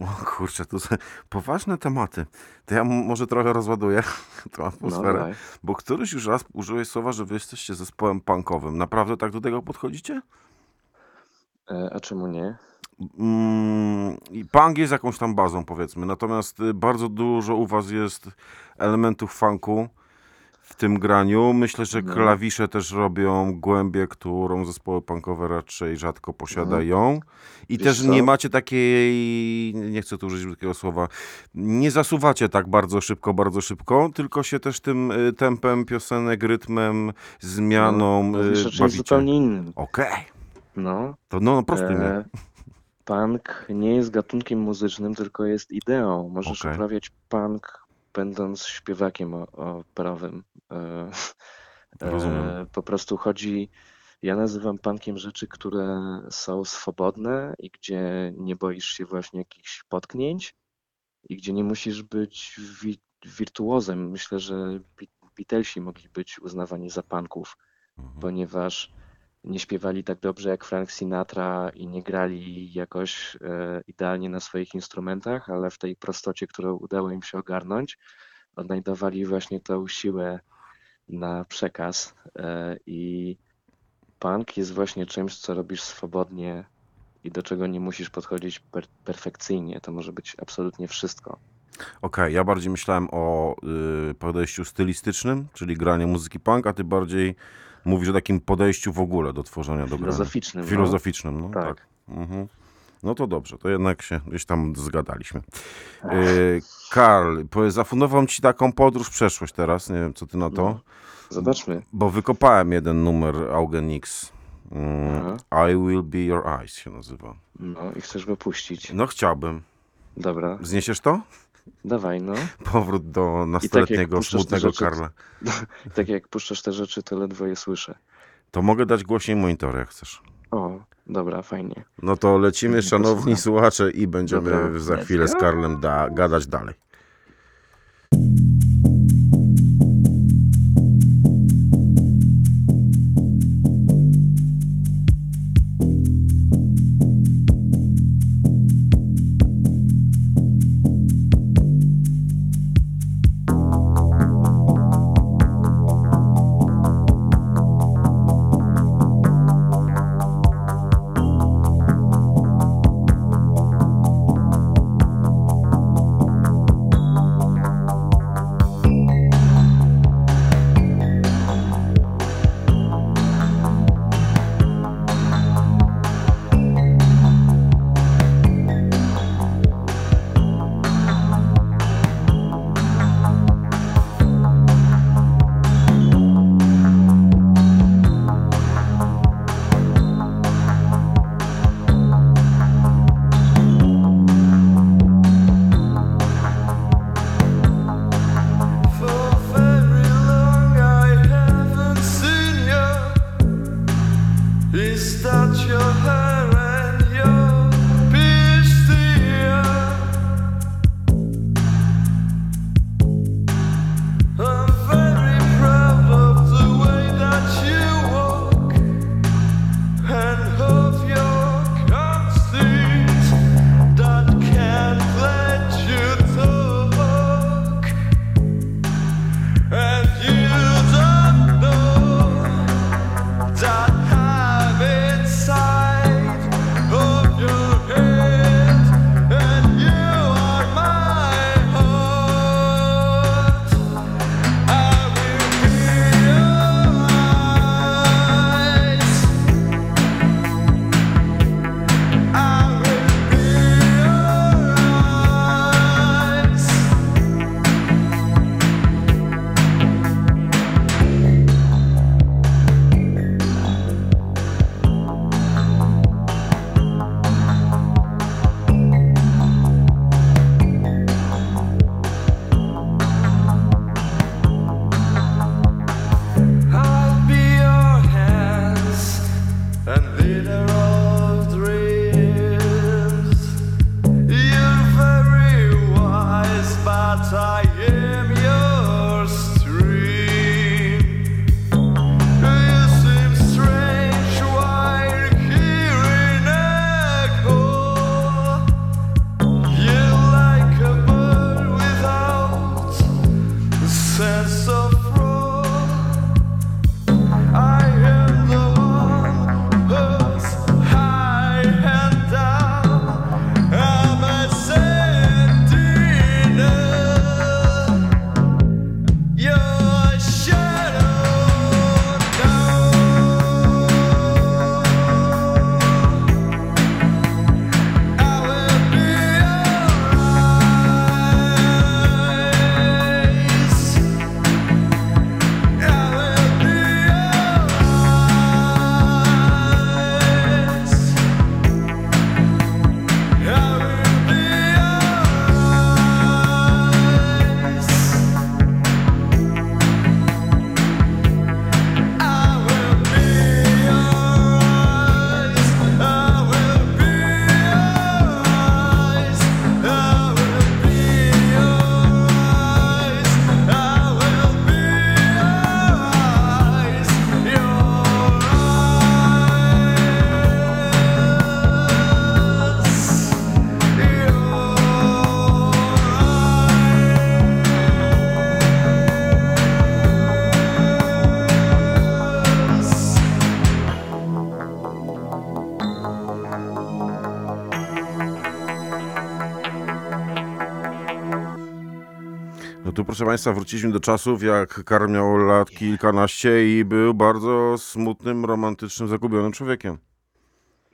O kurczę, to są poważne tematy. To ja może trochę rozładuję [laughs] tą No, atmosferę, dawaj. bo któryś już raz użyłeś słowa, że wy jesteście zespołem punkowym. Naprawdę tak do tego podchodzicie? E, a czemu nie? Mm, i punk jest jakąś tam bazą, powiedzmy. Natomiast y, bardzo dużo u was jest elementów funku. W tym graniu. Myślę, że No. klawisze też robią głębię, którą zespoły punkowe raczej rzadko posiadają. I Wiesz też co? nie macie takiej, nie chcę tu użyć takiego słowa, nie zasuwacie tak bardzo szybko, bardzo szybko, tylko się też tym y, tempem piosenek, rytmem, zmianą No, y, mówisz o czymś bawicie. zupełnie innym. Okej, No, to no, no mnie. e, punk nie jest gatunkiem muzycznym, tylko jest ideą. Możesz Okej. uprawiać punk, będąc śpiewakiem o- operowym. E, Rozumiem. e, po prostu chodzi, ja nazywam punkiem rzeczy, które są swobodne i gdzie nie boisz się właśnie jakichś potknięć i gdzie nie musisz być wi wirtuozem. Myślę, że Be- Beatlesi mogli być uznawani za punków, Mhm. ponieważ nie śpiewali tak dobrze jak Frank Sinatra i nie grali jakoś e, idealnie na swoich instrumentach, ale w tej prostocie, którą udało im się ogarnąć, odnajdowali właśnie tą siłę na przekaz e, i punk jest właśnie czymś, co robisz swobodnie i do czego nie musisz podchodzić per perfekcyjnie. To może być absolutnie wszystko. Okej, ja bardziej myślałem o y, podejściu stylistycznym, czyli granie muzyki punk, a ty bardziej mówisz o takim podejściu w ogóle do tworzenia, do. Filozoficznym. no. Filozoficznym, no tak. Tak. Mhm. No to dobrze, to jednak się gdzieś tam zgadaliśmy. Y, Karl, powiedz, zafundowałem ci taką podróż w przeszłość teraz, nie wiem co ty na to, No. Zobaczmy. bo wykopałem jeden numer Augenix. Mm. I Will Be Your Eyes się nazywa. No i chcesz go puścić. No chciałbym. Dobra, Zniesiesz to? Dawaj no. Powrót do nastoletniego, puszczasz te smutnego rzeczy, Karla. [laughs] Tak jak puszczasz te rzeczy, to ledwo je słyszę. To mogę dać głośniej monitor, jak chcesz. O, dobra, fajnie. No to lecimy, szanowni słuchacze, i będziemy Dobra, za chwilę z. Karlem da, gadać dalej. Proszę Państwa, wróciliśmy do czasów, jak Karl miał lat kilkanaście i był bardzo smutnym, romantycznym, zagubionym człowiekiem.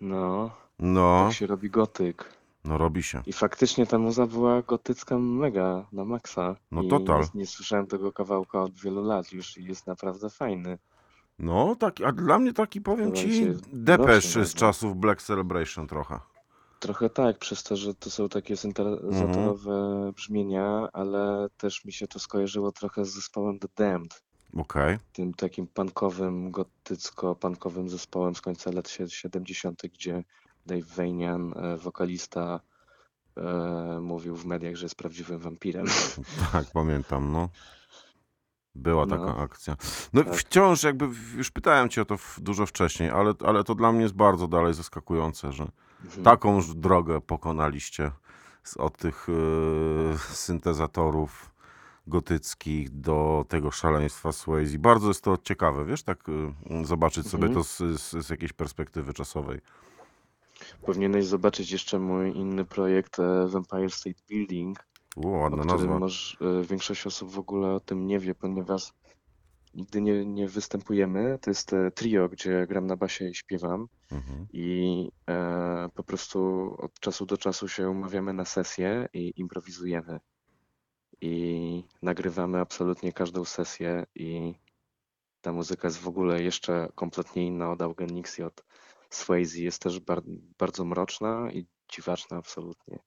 No, No, tak się robi gotyk. no robi się. I faktycznie ta muza była gotycka mega, na maksa. No I total. Nie, słyszałem tego kawałka od wielu lat już i jest naprawdę fajny. No, taki, a dla mnie taki, powiem Ci, się depesz z nawet. czasów Black Celebration trochę. Trochę tak, przez to, że to są takie syntezatorowe brzmienia, ale też mi się to skojarzyło trochę z zespołem The Damned. Okej. tym takim punkowym, gotycko-punkowym zespołem z końca lat sie- 70., gdzie Dave Vanian, e, wokalista, e, mówił w mediach, że jest prawdziwym wampirem. [laughs] Tak, pamiętam, no. Była No. taka akcja. No Tak. wciąż jakby, już pytałem Cię o to dużo wcześniej, ale, ale to dla mnie jest bardzo dalej zaskakujące, że Mhm. Takąż drogę pokonaliście od tych e, syntezatorów gotyckich do tego szaleństwa Swayze. Bardzo jest to ciekawe, wiesz, tak e, zobaczyć sobie Mhm. to z, z, z jakiejś perspektywy czasowej. Powinieneś zobaczyć jeszcze mój inny projekt e, Vampire State Building, o ładna którym nazwa. e, większość osób w ogóle o tym nie wie, ponieważ nigdy nie, nie występujemy. To jest e, trio, gdzie gram na basie i śpiewam. Mhm. i e, po prostu od czasu do czasu się umawiamy na sesję i improwizujemy. I nagrywamy absolutnie każdą sesję i ta muzyka jest w ogóle jeszcze kompletnie inna od Augenix i od Swayze. Jest też bar bardzo mroczna i dziwaczna absolutnie.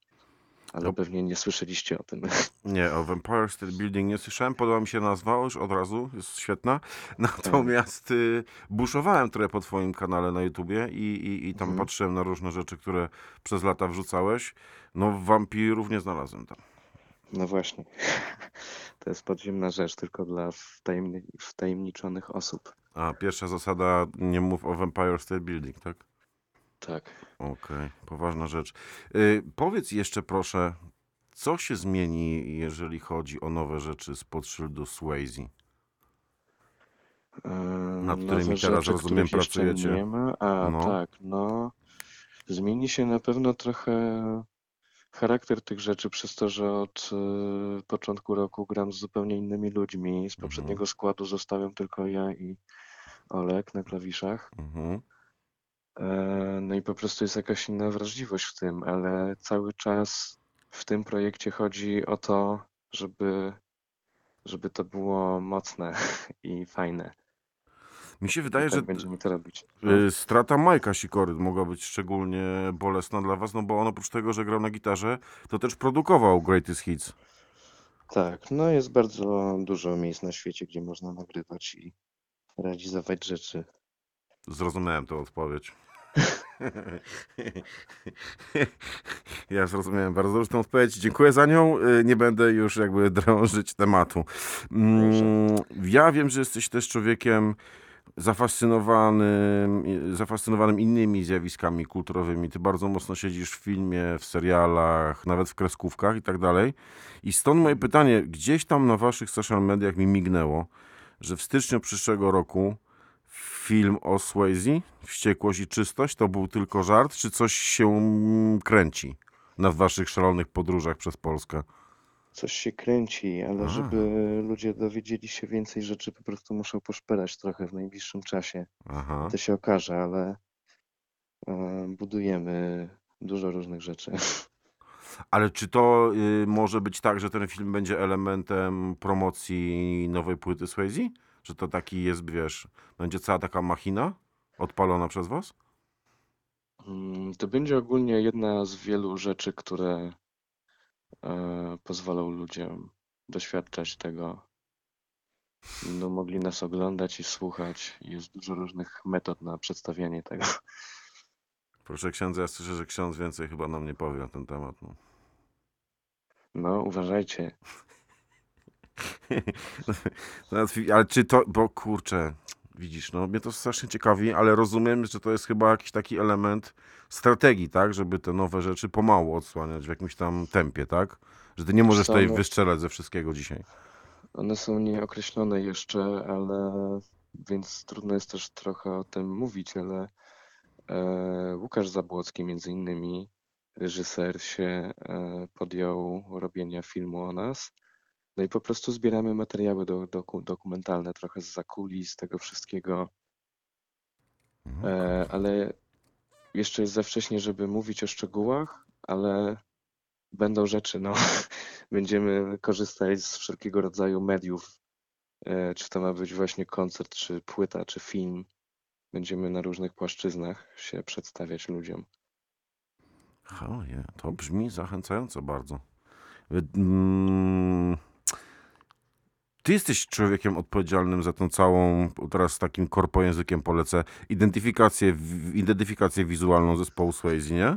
Ale No. pewnie nie słyszeliście o tym. [laughs] Nie, o Vampire State Building nie słyszałem. Podoba mi się nazwa już od razu, jest świetna. [laughs] Natomiast y, buszowałem trochę po twoim kanale na YouTubie i, i, i tam Mhm. patrzyłem na różne rzeczy, które przez lata wrzucałeś. No wampirów nie znalazłem tam. No właśnie. [laughs] To jest podziemna rzecz tylko dla wtajemni wtajemniczonych osób. A pierwsza zasada, nie mów o Vampire State Building, tak? Tak. Okej, poważna rzecz. Y, powiedz jeszcze proszę, co się zmieni, jeżeli chodzi o nowe rzeczy spod szyldu Swayze? Nad którymi teraz, rozumiem, pracujecie. Nie ma. A, No. tak, no. Zmieni się na pewno trochę charakter tych rzeczy przez to, że od y, początku roku gram z zupełnie innymi ludźmi. Z poprzedniego składu zostałem tylko ja i Olek na klawiszach. Mhm. E, No i po prostu jest jakaś inna wrażliwość w tym, ale cały czas w tym projekcie chodzi o to, żeby, żeby to było mocne [laughs] i fajne. Mi się wydaje, tak że będziemy to robić. Y, Strata Majka Sikory mogła być szczególnie bolesna dla was, no bo on oprócz tego, że grał na gitarze, to też produkował Greatest Hits. Tak, no jest bardzo dużo miejsc na świecie, gdzie można nagrywać i realizować rzeczy. Zrozumiałem tę odpowiedź. Ja zrozumiałem bardzo dobrze tę odpowiedź. Dziękuję za nią. Y, Nie będę już jakby drążyć tematu. Mm, Ja wiem, że jesteś też człowiekiem zafascynowanym, zafascynowanym innymi zjawiskami kulturowymi. Ty bardzo mocno siedzisz w filmie, w serialach, nawet w kreskówkach i tak dalej. I stąd moje pytanie, gdzieś tam na waszych social mediach mi mignęło, że w styczniu przyszłego roku film o Swayze, Wściekłość i Czystość, to był tylko żart, czy coś się kręci na waszych szalonych podróżach przez Polskę? Coś się kręci, ale A. żeby ludzie dowiedzieli się więcej rzeczy, po prostu muszą poszperać trochę w najbliższym czasie. Aha. To się okaże, ale e, budujemy dużo różnych rzeczy. Ale czy to y, może być tak, że ten film będzie elementem promocji nowej płyty Swayze? Że to taki jest, wiesz, będzie cała taka machina odpalona przez was? Mm, To będzie ogólnie jedna z wielu rzeczy, które e, pozwolą ludziom doświadczać tego. Będą mogli nas oglądać i słuchać. Jest dużo różnych metod na przedstawianie tego. Proszę księdza, ja słyszę, że ksiądz więcej chyba nam nie powie na ten temat. No. No, uważajcie. [laughs] Ale czy to, bo kurczę, widzisz, no mnie to strasznie ciekawi, ale rozumiem, że to jest chyba jakiś taki element strategii, tak, żeby te nowe rzeczy pomału odsłaniać w jakimś tam tempie, tak? Że ty nie możesz tutaj no- wystrzelać ze wszystkiego dzisiaj. One są nieokreślone jeszcze, ale więc trudno jest też trochę o tym mówić, ale e, Łukasz Zabłocki między innymi, reżyser się e, podjął robienia filmu o nas No i po prostu zbieramy materiały do, doku, dokumentalne, trochę z zakulis tego wszystkiego, Mhm. e, ale jeszcze jest za wcześnie, żeby mówić o szczegółach, ale będą rzeczy, no. [laughs] Będziemy korzystać z wszelkiego rodzaju mediów, e, czy to ma być właśnie koncert, czy płyta, czy film. Będziemy na różnych płaszczyznach się przedstawiać ludziom. Oje, to brzmi zachęcająco bardzo. Y, mm, Ty jesteś człowiekiem odpowiedzialnym za tą całą, teraz takim korpo językiem polecę, identyfikację, w- identyfikację wizualną zespołu Swayze, nie?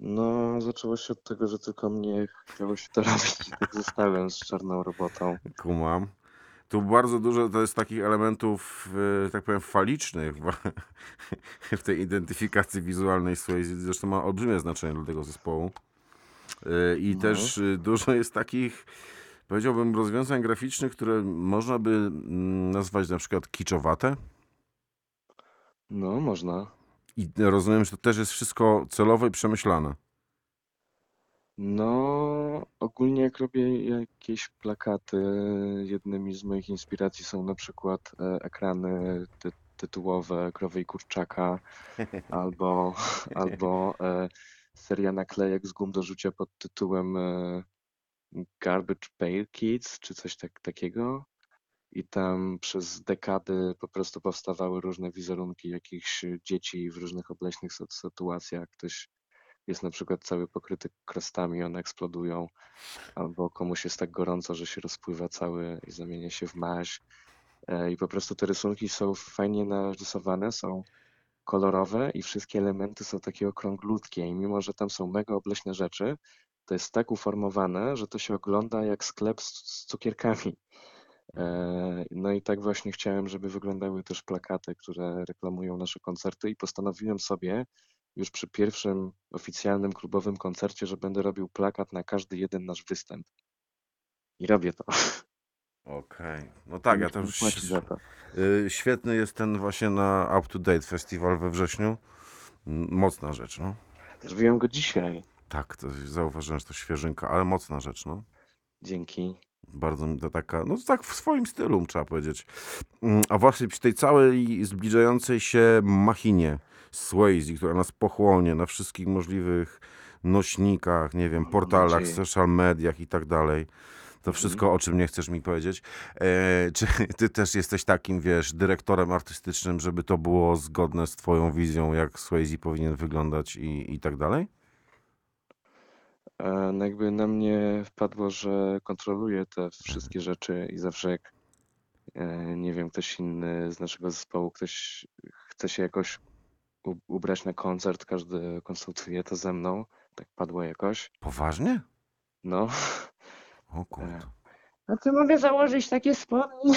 No, zaczęło się od tego, że tylko mnie chciało się to [laughs] robić i tak zostałem z czarną robotą. Kumam. Tu bardzo dużo to jest takich elementów, y, tak powiem, falicznych w- [laughs] w tej identyfikacji wizualnej Swayze. Zresztą ma olbrzymie znaczenie dla tego zespołu. Y, I No. też y, dużo jest takich, powiedziałbym, rozwiązań graficznych, które można by mm, nazwać na przykład kiczowate. No, można. I rozumiem, że to też jest wszystko celowe i przemyślane. No, ogólnie jak robię jakieś plakaty, jednymi z moich inspiracji są na przykład e, ekrany ty tytułowe Krowy i Kurczaka [laughs] albo, albo e, seria naklejek z gum do rzucia pod tytułem e, Garbage Pail Kids czy coś tak, takiego. I tam przez dekady po prostu powstawały różne wizerunki jakichś dzieci w różnych obleśnych sy- sytuacjach. Ktoś jest na przykład cały pokryty krostami, one eksplodują, albo komuś jest tak gorąco, że się rozpływa cały i zamienia się w maź. E, I po prostu te rysunki są fajnie narysowane, są kolorowe i wszystkie elementy są takie okrąglutkie. I mimo, że tam są mega obleśne rzeczy, to jest tak uformowane, że to się ogląda jak sklep z, z cukierkami. E, No i tak właśnie chciałem, żeby wyglądały też plakaty, które reklamują nasze koncerty i postanowiłem sobie już przy pierwszym oficjalnym klubowym koncercie, że będę robił plakat na każdy jeden nasz występ. I robię to. Okej. No tak, ja też. to. Y, Świetny jest ten właśnie na Up to Date festiwal we wrześniu. Mocna rzecz, no. Zrobiłem go dzisiaj. Tak, to zauważyłem, że to świeżynka, ale mocna rzecz, no. Dzięki. Bardzo mi to taka, no tak w swoim stylu, trzeba powiedzieć. Mm, A właśnie przy tej całej zbliżającej się machinie Swayze, która nas pochłonie na wszystkich możliwych nośnikach, nie wiem, portalach, social mediach i tak dalej. To wszystko, o czym nie chcesz mi powiedzieć. E, czy ty też jesteś takim, wiesz, dyrektorem artystycznym, żeby to było zgodne z twoją wizją, jak Swayze powinien wyglądać i, i tak dalej? E, No jakby na mnie wpadło, że kontroluję te wszystkie rzeczy i zawsze jak, e, nie wiem, ktoś inny z naszego zespołu, ktoś chce się jakoś ubrać na koncert, każdy konsultuje to ze mną. Tak padło jakoś. Poważnie? No. [laughs] O kurde. A ty mogę założyć takie spodnie?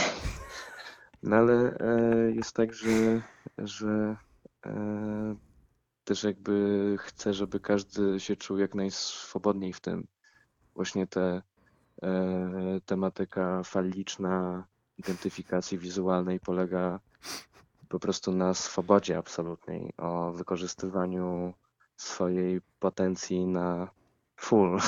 No ale e, jest tak, że, że e, też jakby chcę, żeby każdy się czuł jak najswobodniej w tym. Właśnie te e, tematyka faliczna identyfikacji wizualnej polega po prostu na swobodzie absolutnej, o wykorzystywaniu swojej potencji na full.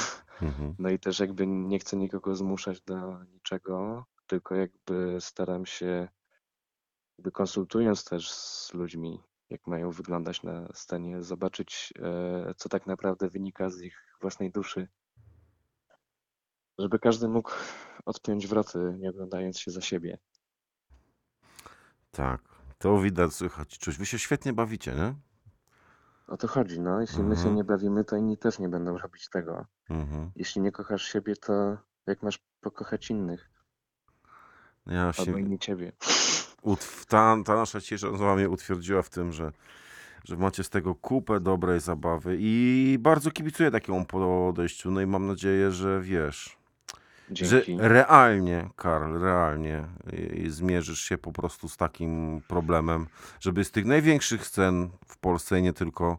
Mhm. No i też jakby nie chcę nikogo zmuszać do niczego, tylko jakby staram się, jakby konsultując też z ludźmi, jak mają wyglądać na scenie, zobaczyć, e, co tak naprawdę wynika z ich własnej duszy. Żeby każdy mógł odpiąć wroty, nie oglądając się za siebie. Tak, to widać, słychać, czuć. Wy się świetnie bawicie, nie? O to chodzi, no. Jeśli my się Mhm. nie bawimy, to inni też nie będą robić tego. Mhm. Jeśli nie kochasz siebie, to jak masz pokochać innych? Ja Albo się, inni ciebie. Utw- ta, ta nasza dzisiejsza rozmowa mnie utwierdziła w tym, że, że macie z tego kupę dobrej zabawy i bardzo kibicuję takiemu podejściu. No i mam nadzieję, że wiesz, że Dzięki. realnie, Karl, realnie y, zmierzysz się po prostu z takim problemem, żeby z tych największych scen w Polsce i nie tylko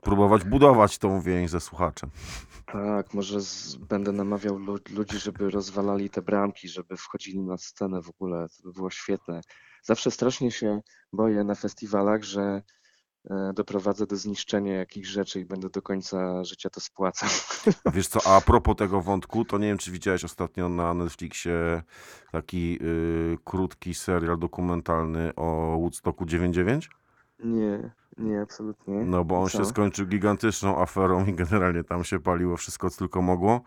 próbować budować tą więź ze słuchaczem. Tak, może z, będę namawiał lu ludzi, żeby rozwalali te bramki, żeby wchodzili na scenę w ogóle. To by było świetne. Zawsze strasznie się boję na festiwalach, że e, doprowadzę do zniszczenia jakichś rzeczy i będę do końca życia to spłacał. [laughs] Wiesz co, a propos tego wątku, to nie wiem, czy widziałeś ostatnio na Netflixie taki y, krótki serial dokumentalny o Woodstocku 99? Nie, nie, absolutnie. No bo on Co? się skończył gigantyczną aferą i generalnie tam się paliło wszystko, co tylko mogło.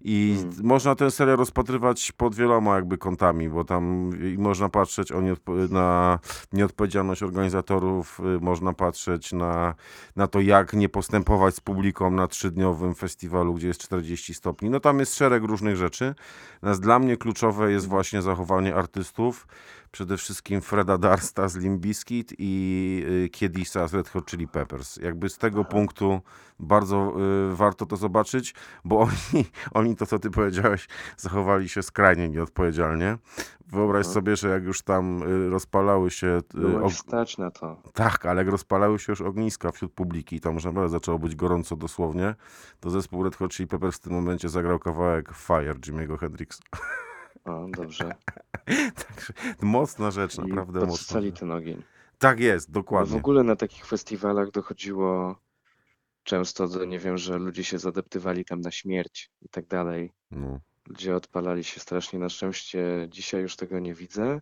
I Mm. można ten serial rozpatrywać pod wieloma jakby kątami, bo tam można patrzeć nieodpo- na nieodpowiedzialność organizatorów, y, można patrzeć na, na to, jak nie postępować z publiką na trzydniowym festiwalu, gdzie jest 40 stopni. No tam jest szereg różnych rzeczy. Natomiast dla mnie kluczowe jest właśnie zachowanie artystów, przede wszystkim Freda Darsta z Limp Bizkit i y, Kiedisa z Red Hot Chili Peppers. Jakby z tego punktu bardzo y, warto to zobaczyć, bo [laughs] oni, oni to, co ty powiedziałeś, zachowali się skrajnie nieodpowiedzialnie. Wyobraź sobie, że jak już tam y, rozpalały się... y, Byłem og- stać na to. tak, ale jak rozpalały się już ogniska wśród publiki, tam już naprawdę zaczęło być gorąco dosłownie, to zespół Red Hot Chili Peppers w tym momencie zagrał kawałek Fire Jimmy'ego Hendrixa. O, dobrze. [laughs] [laughs] Także mocna rzecz, I naprawdę mocna. rzecz. ten ogień. Tak jest, Bo W dokładnie. ogóle na takich festiwalach dochodziło często do, nie wiem, że ludzie się zadeptywali tam na śmierć i tak dalej. No. Ludzie odpalali się strasznie. Na szczęście dzisiaj już tego nie widzę.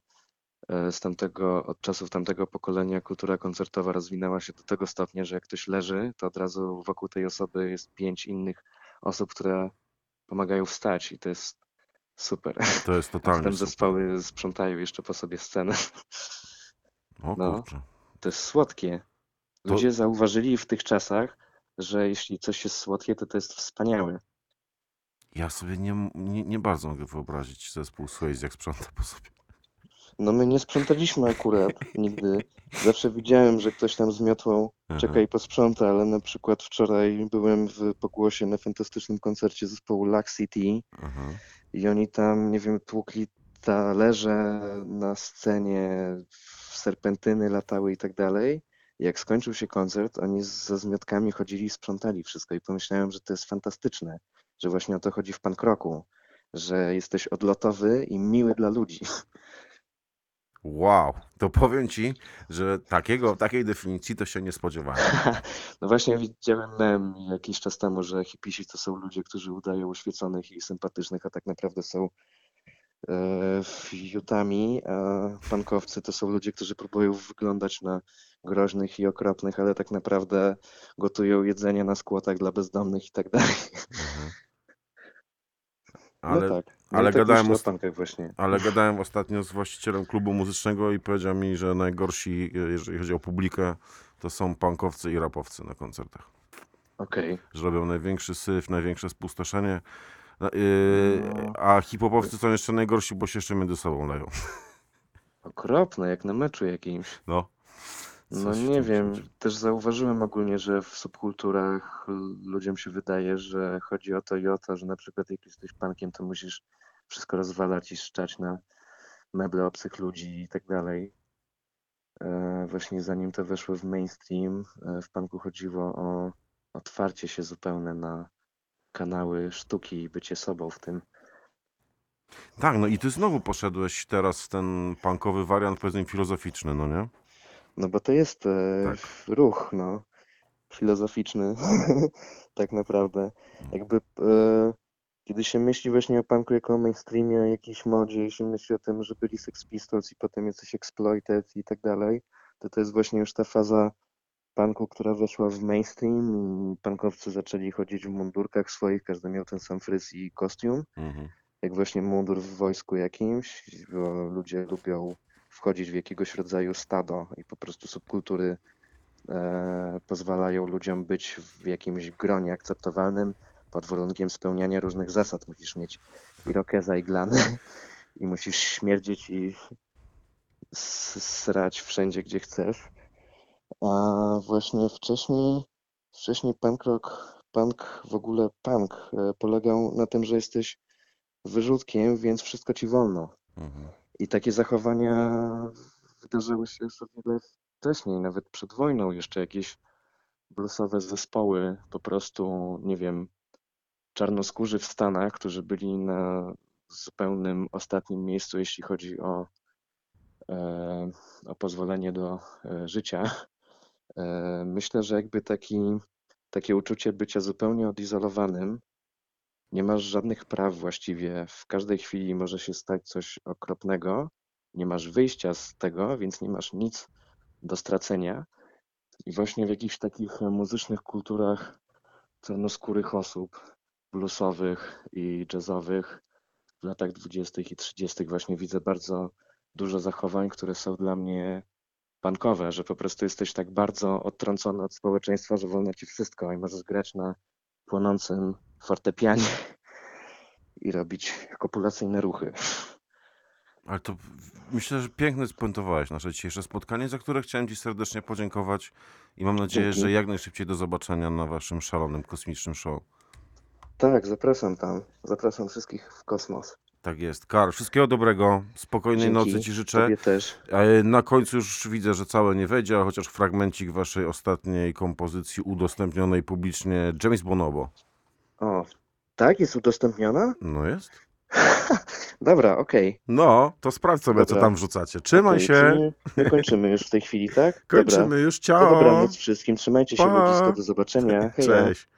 E, Z tamtego, od czasów tamtego pokolenia kultura koncertowa rozwinęła się do tego stopnia, że jak ktoś leży, to od razu wokół tej osoby jest pięć innych osób, które pomagają wstać i to jest super. To jest A [laughs] totalnie potem super. zespoły sprzątają jeszcze po sobie scenę. O no. kurczę. To jest słodkie. To- Ludzie zauważyli w tych czasach, że jeśli coś jest słodkie, to to jest wspaniałe. Ja sobie nie, nie, nie bardzo mogę wyobrazić zespół Swayze, jak sprząta po sobie. No my nie sprzątaliśmy akurat [laughs] nigdy. Zawsze widziałem, że ktoś tam z miotłą Aha. czeka i posprząta, ale na przykład wczoraj byłem w Pogłosie na fantastycznym koncercie zespołu Luck City Aha. I oni tam, nie wiem, tłukli talerze na scenie, serpentyny latały i tak dalej. Jak skończył się koncert, oni ze zmiotkami chodzili i sprzątali wszystko i pomyślałem, że to jest fantastyczne, że właśnie o to chodzi w punk rocku, że jesteś odlotowy i miły dla ludzi. [laughs] Wow, to powiem ci, że takiego, takiej definicji to się nie spodziewałem. [laughs] No właśnie widziałem mem jakiś czas temu, że hipisi to są ludzie, którzy udają oświeconych i sympatycznych, a tak naprawdę są e, fiutami, a pankowcy to są ludzie, którzy próbują wyglądać na groźnych i okropnych, ale tak naprawdę gotują jedzenie na skłotach dla bezdomnych i tak dalej. Mhm. [laughs] No Ale, tak. Ale tak gadałem osta- ale gadałem ostatnio z właścicielem klubu muzycznego i powiedział mi, że najgorsi, jeżeli chodzi o publikę, to są punkowcy i rapowcy na koncertach. Okej. Że robią największy syf, największe spustoszenie. Yy, No. a hip-hopowcy są jeszcze najgorsi, bo się jeszcze między sobą leją. [laughs] Okropne, jak na meczu jakimś. No, No Coś w nie tym wiem, czuć. też zauważyłem ogólnie, że w subkulturach ludziom się wydaje, że chodzi o to i o to, że na przykład jak jesteś punkiem, to musisz wszystko rozwalać i szczać na meble obcych ludzi i tak dalej. E, Właśnie zanim to weszło w mainstream, e, w punku chodziło o otwarcie się zupełne na kanały sztuki i bycie sobą w tym. Tak, no i ty znowu poszedłeś teraz w ten punkowy wariant, powiedzmy, filozoficzny, no nie? No bo to jest e, Tak. ruch, no, filozoficzny, [laughs] tak naprawdę. Jakby e, kiedy się myśli właśnie o punku jako o mainstreamie, o jakiejś modzie i się myśli o tym, że byli Sex Pistols i potem jacyś Exploited i tak dalej, to to jest właśnie już ta faza punku, która weszła w mainstream i punkowcy zaczęli chodzić w mundurkach swoich, każdy miał ten sam fryz i kostium Mhm. jak właśnie mundur w wojsku jakimś, bo ludzie lubią wchodzić w jakiegoś rodzaju stado i po prostu subkultury e, pozwalają ludziom być w jakimś gronie akceptowalnym pod warunkiem spełniania różnych zasad. Musisz mieć irokeza i glany i musisz śmierdzieć i srać wszędzie, gdzie chcesz. A właśnie wcześniej, wcześniej punk rock, punk, w ogóle punk e, polegał na tym, że jesteś wyrzutkiem, więc wszystko ci wolno. Mhm. I takie zachowania wydarzyły się już o wiele wcześniej, nawet przed wojną. Jeszcze jakieś bluesowe zespoły, po prostu, nie wiem, czarnoskórzy w Stanach, którzy byli na zupełnym ostatnim miejscu, jeśli chodzi o, e, o pozwolenie do e, życia, E, Myślę, że jakby taki, takie uczucie bycia zupełnie odizolowanym, nie masz żadnych praw właściwie, w każdej chwili może się stać coś okropnego, nie masz wyjścia z tego, więc nie masz nic do stracenia. I właśnie w jakichś takich e, muzycznych kulturach czarnoskórych osób, bluesowych i jazzowych w latach 20. i 30. właśnie widzę bardzo dużo zachowań, które są dla mnie bankowe, że po prostu jesteś tak bardzo odtrącony od społeczeństwa, że wolno ci wszystko i możesz grać na płonącym fortepianie i robić kopulacyjne ruchy. Ale to myślę, że pięknie spuentowałeś nasze dzisiejsze spotkanie, za które chciałem Ci serdecznie podziękować i mam nadzieję, Dzięki. że jak najszybciej do zobaczenia na Waszym szalonym kosmicznym show. Tak, zapraszam tam. Zapraszam wszystkich w kosmos. Tak jest. Karl, wszystkiego dobrego, spokojnej Dzięki. nocy Ci życzę. Tobie też. A Na końcu już widzę, że całe nie wejdzie, chociaż fragmencik Waszej ostatniej kompozycji udostępnionej publicznie James Bonobo. O, tak? Jest udostępniona? No jest? [laughs] Dobra, okej. No, to sprawdź sobie, co Dobra. tam wrzucacie. Trzymaj Okej, się. czyli My kończymy już w tej chwili, tak? [laughs] Dobra. Kończymy już. To Ciao. dobranoc wszystkim. Trzymajcie się Pa. ludzisko. Do zobaczenia. Heja. Cześć.